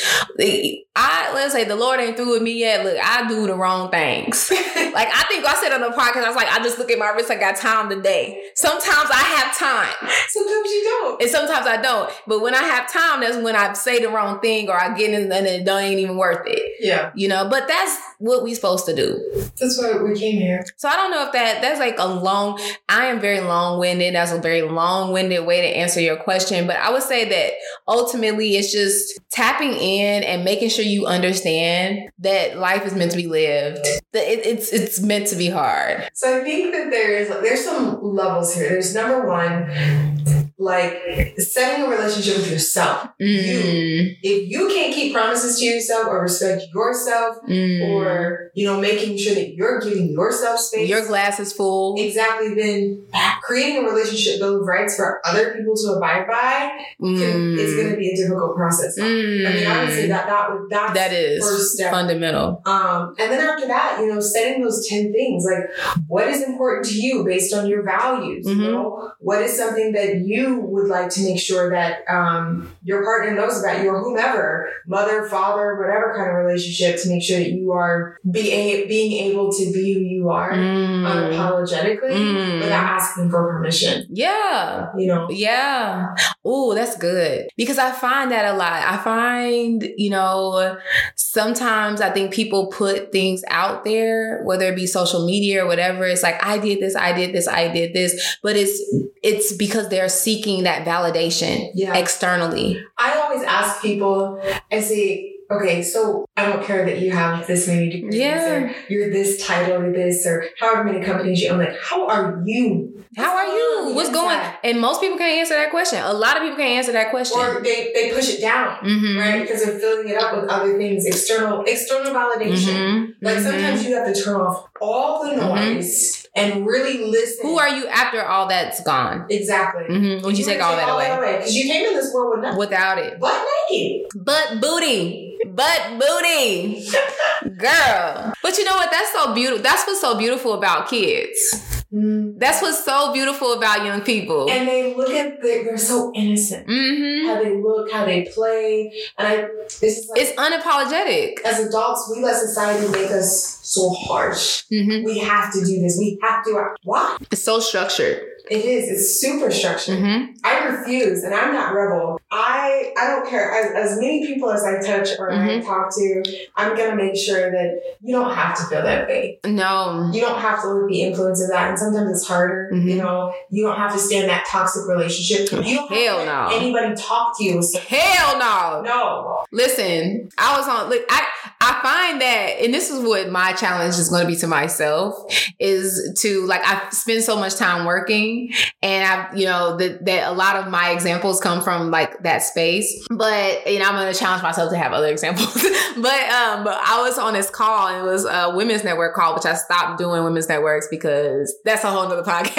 I let's say the Lord ain't through with me yet. Look, I do the wrong things. like I think I said on the podcast, I was like, I just look at my wrist, I got time today. Sometimes I have time. Sometimes you don't. And sometimes I don't. But when I have time, that's when I say the wrong thing or I get in and it don't ain't even worth it. Yeah. You know, but that's what we supposed to do. That's why we came here. So I don't know if that that's like a long. I am very long winded. That's a very long winded way to answer your question. But I would say that ultimately it's just tapping in and making sure you understand that life is meant to be lived. That it, it's it's meant to be hard. So I think that there's there's some levels here. There's number one, like setting a relationship with yourself. Mm, If you can't keep promises to yourself or respect yourself, mm. or you know making sure that you're giving yourself space, your glass is full. exactly. Then creating a relationship bill of rights for other people to abide by can, is going to be a difficult process. I mean, I would say Mm. that that would that's that is first step. fundamental. Um, and then after that, you know, setting those 10 things, like what is important to you based on your values? Mhm. You know, what is something that you would like to make sure that um, your partner knows about you or whomever, mother, father, whatever kind of relationship, to make sure that you are being, being able to be who you are Mm. unapologetically Mm. without asking for permission, Yeah. you know? Yeah. Oh, that's good. Because I find that a lot. I find, you know, sometimes I think people put things out there, whether it be social media or whatever. It's like, I did this, I did this, I did this. But it's it's because they're seeking that validation Yeah. externally. I always ask people, I say, okay, so I don't care that you have this many degrees Yeah. or you're this title or this or however many companies you own. Like, how are you? How are you? What's going? On? And most people can't answer that question. A lot of people can't answer that question. Or they, they push it down, Mhm. right? Because they're filling it up with other things, external external validation. Mhm. Like Mhm. sometimes you have to turn off all the Mhm. noise and really listen. Who are you after all that's gone? exactly? Mm-hmm. When you take all that away. because you came in this world with nothing without it. but naked. Butt booty. Butt booty. Girl. But you know what? That's so beautiful. That's what's so beautiful about kids. That's what's so beautiful about young people. And they look at the, they're so innocent. hmm How they look, how they play, and I. This like, It's unapologetic. as adults, we let society make us so harsh. hmm We have to do this. We have to. Why? It's so structured. It is. It's super structured. hmm I refuse, and I'm not rebel. I I don't care. As, as many people as I touch or I talk to, I'm gonna make sure that you don't have to feel that way. No. You don't have to let the influence of that, and sometimes it's harder. Mhm. You know, you don't have to stay in that toxic relationship. You don't have Hell no. Anybody talk to you? So, Hell no. no. Listen, I was on look, I I find that and this is what my challenge is going to be to myself is to like I spend so much time working and I you know that that a lot of my examples come from like that space. But you know I'm going to challenge myself to have other examples. but um but I was on this call and it was a women's network call which I stopped doing women's networks because that's a whole nother podcast.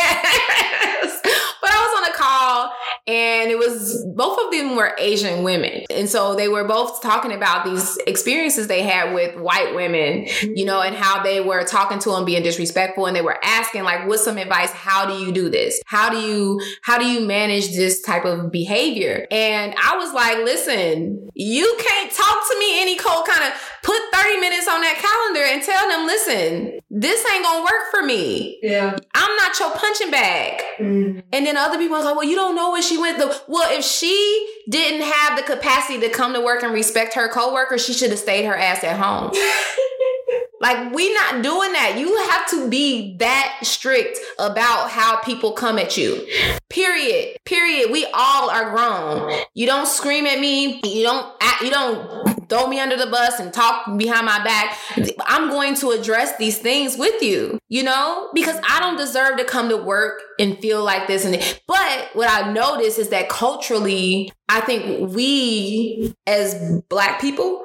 but I was on a call and it was both of them were Asian women. And so they were both talking about these experiences they had with white women, you know, and how they were talking to them being disrespectful and they were asking like what's some advice how do you do this? How do you how do you manage this type of behavior? And I was like, listen, you can't talk to me any cold kind of put 30 minutes on that calendar and tell them, listen, this ain't gonna work for me. Yeah. I'm not your punching bag. Mm. And then other people are like, well, you don't know what she went through. Well, if she didn't have the capacity to come to work and respect her coworkers, she should have stayed her ass at home. like, we not doing that. You have to be that strict about how people come at you. Period. Period. We all are grown. You don't scream at me. You don't act, you don't throw me under the bus and talk behind my back. I'm going to address these things with you, you know, because I don't deserve to come to work and feel like this. And but what I notice is that culturally, I think we as black people,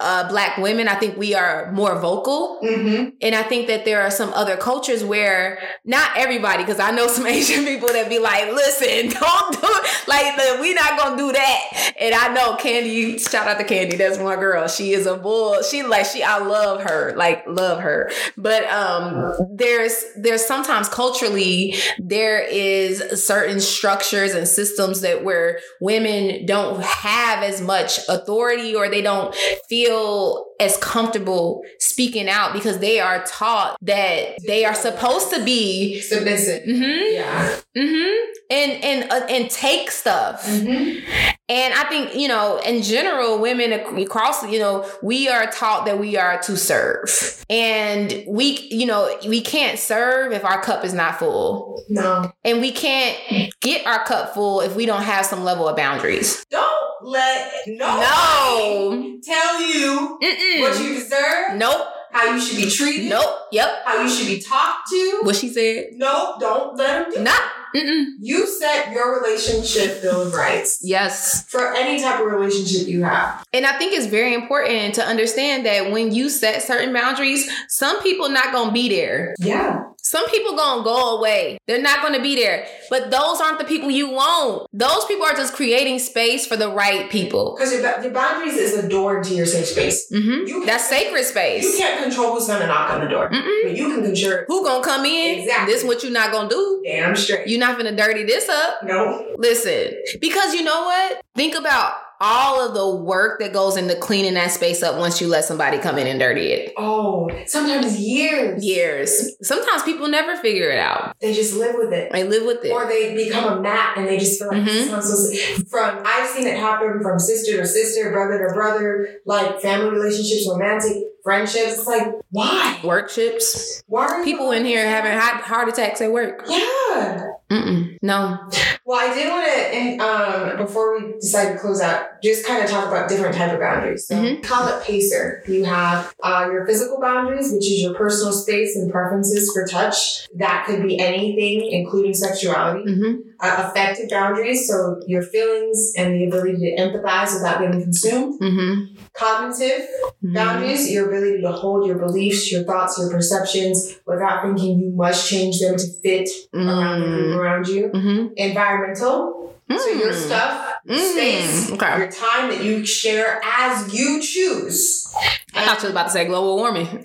uh, black women, I think we are more vocal. Mm-hmm. And I think that there are some other cultures where not everybody, because I know some Asian people that be like, listen, don't do it. Like, we not going to do that. And I know Candy, shout out to Candy. That's my girl. She is a bull. She like, she, I love her, like, love her. But, um, there's, there's sometimes culturally, there is certain structures and systems that where women don't have as much authority or they don't feel as comfortable speaking out because they are taught that they are supposed to be Submissive. Mm-hmm. Yeah. Mm hmm and and uh, and take stuff Mm-hmm. And i think you know in general women across you know we are taught that we are to serve. And we you know we can't serve if our cup is not full. No. and we can't get our cup full if we don't have some level of boundaries. Don't let no. tell you Mm-mm. what you deserve, nope. How you should be treated, nope. Yep. How you should be talked to. what she said. No, don't let them do not Mm-mm. You set your relationship bill of rights yes for any type of relationship you have. And I think it's very important to understand that when you set certain boundaries, some people not gonna be there. Yeah. Some people gonna go away. They're not gonna be there. But those aren't the people you want. Those people are just creating space for the right people. Because your, your boundaries is a door into your safe space. hmm You That's sacred You can't control who's to knock on the door, Mm-mm. but you can control Who gonna come in? Exactly. This what you're not gonna do. damn straight. You're not gonna dirty this up. no. Listen, because you know what? Think about all of the work that goes into cleaning that space up once you let somebody come in and dirty it. Oh, sometimes years. Years. Sometimes people never figure it out. They just live with it. They live with it. Or they become a mat and they just feel like this is Mhm. how I'm supposed to. From I've seen it happen from sister to sister, brother to brother, like family relationships, romantic. Friendships. It's like, why? Work ships. Why are People in here having heart, heart attacks at work. Yeah. Mm-mm. No. Well, I did want to, and um, before we decide to close out, just kind of talk about different type of boundaries. So, Mhm. call it pacer. You have uh, your physical boundaries, which is your personal space and preferences for touch. That could be anything, including sexuality. Mm-hmm. Uh, affective boundaries, so your feelings and the ability to empathize without getting consumed. Mm-hmm. Cognitive boundaries, your ability to hold your beliefs, your thoughts, your perceptions without thinking you must change them to fit around the group around you. Mm-hmm. Environmental, so your stuff, your Mm. space, Okay. your time that you share as you choose. I thought you was about to say global warming.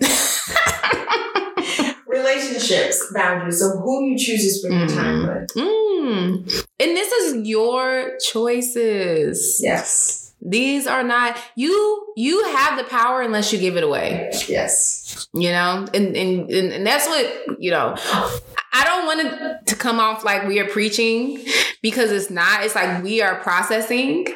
Relationships, boundaries. So who you choose to spend your time with. mm. And this is your choices. Yes. These are not you. You have the power unless you give it away. Yes. You know, and and and, and that's what you know. I don't want it to come off like we are preaching because it's not. It's like we are processing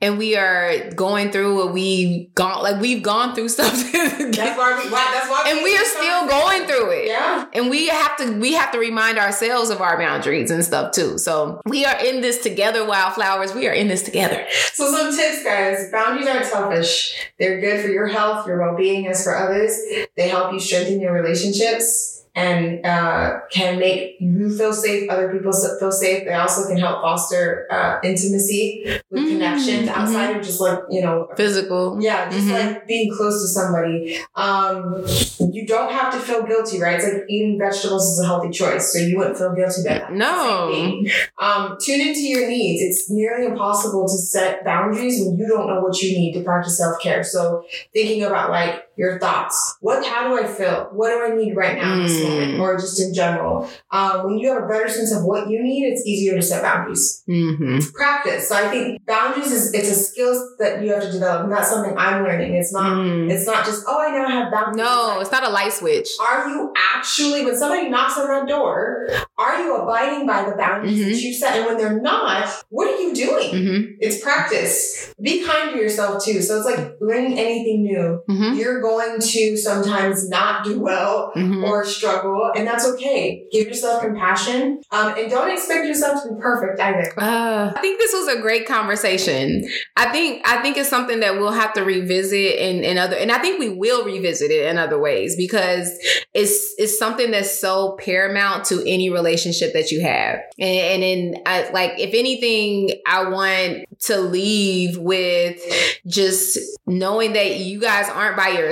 and we are going through what we've gone like we've gone through stuff That's why we that's why and we are still going through it. Yeah. And we have to we have to remind ourselves of our boundaries and stuff too. So we are in this together, wildflowers. We are in this together. So some tips, guys. Boundaries aren't selfish. They're good for your health, your well-being, as for others. They help you strengthen your relationships and uh, can make you feel safe, other people feel safe. They also can help foster uh, intimacy with Mhm, connections outside of just like, you know, Physical. yeah, just Mhm. like being close to somebody. Um, you don't have to feel guilty, right? It's like eating vegetables is a healthy choice, so you wouldn't feel guilty about that. No. Um, tune into your needs. It's nearly impossible to set boundaries when you don't know what you need to practice self care. So thinking about like your thoughts. What? How do I feel? What do I need right now in this Mm. moment, or just in general? Um, when you have a better sense of what you need, it's easier to set boundaries Mm-hmm. practice. So I think boundaries is it's a skill that you have to develop, not something I'm learning. It's not. It's not just oh I know I have boundaries. Mm. No, it's not a light switch. Are you actually when somebody knocks on that door? Are you abiding by the boundaries Mhm. that you set? And when they're not, what are you doing? Mm-hmm. It's practice. Be kind to yourself too. So it's like learning anything new. Mm-hmm. You're going to sometimes not do well Mm-hmm. or struggle, and that's okay. Give yourself compassion, um, and don't expect yourself to be perfect either. Uh, I think this was a great conversation. I think I think it's something that we'll have to revisit in, in other, and I think we will revisit it in other ways because it's it's something that's so paramount to any relationship that you have. And, and then, I, like, if anything, I want to leave with just knowing that you guys aren't by yourself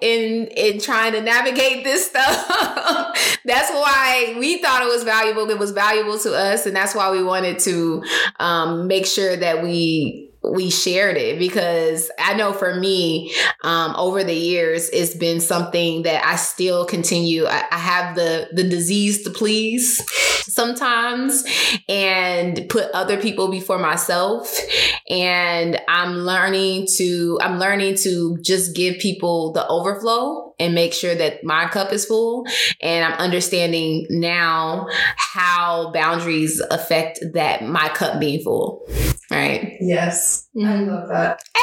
in in trying to navigate this stuff. that's why we thought it was valuable. It was valuable to us, and that's why we wanted to um, make sure that we we shared it because I know for me, um, over the years, it's been something that I still continue. I, I have the the disease to please sometimes, and put other people before myself. And I'm learning to I'm learning to just give people the overflow and make sure that my cup is full. And I'm understanding now how boundaries affect that my cup being full. Right. Yes, I Mhm. love that. Hey.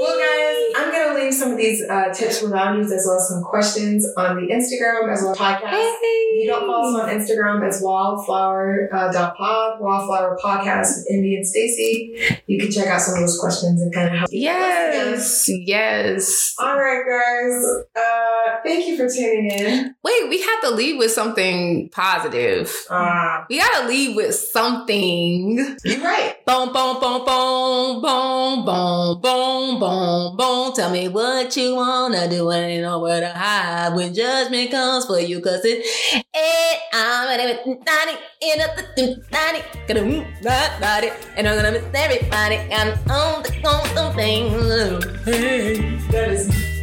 Well, guys, I'm gonna leave some of these uh, tips for boundaries as well as some questions on the Instagram as well as podcast. If you don't follow us on Instagram as wildflower uh, dot pod, wildflower podcast with Indy and Stacy, you can check out some of those questions and kind of help. Yes. Yes. All right, guys. Uh, thank you for tuning in. Wait, we have to leave with something positive. Uh, We gotta leave with something. you're right. Boom, boom, boom, boom, boom, boom, boom, boom, boom. Tell me what you wanna do and ain't nowhere to hide when judgment comes for you, cause it ain't I'm and I'm gonna miss everybody. I'm on the constant thing. Hey. That is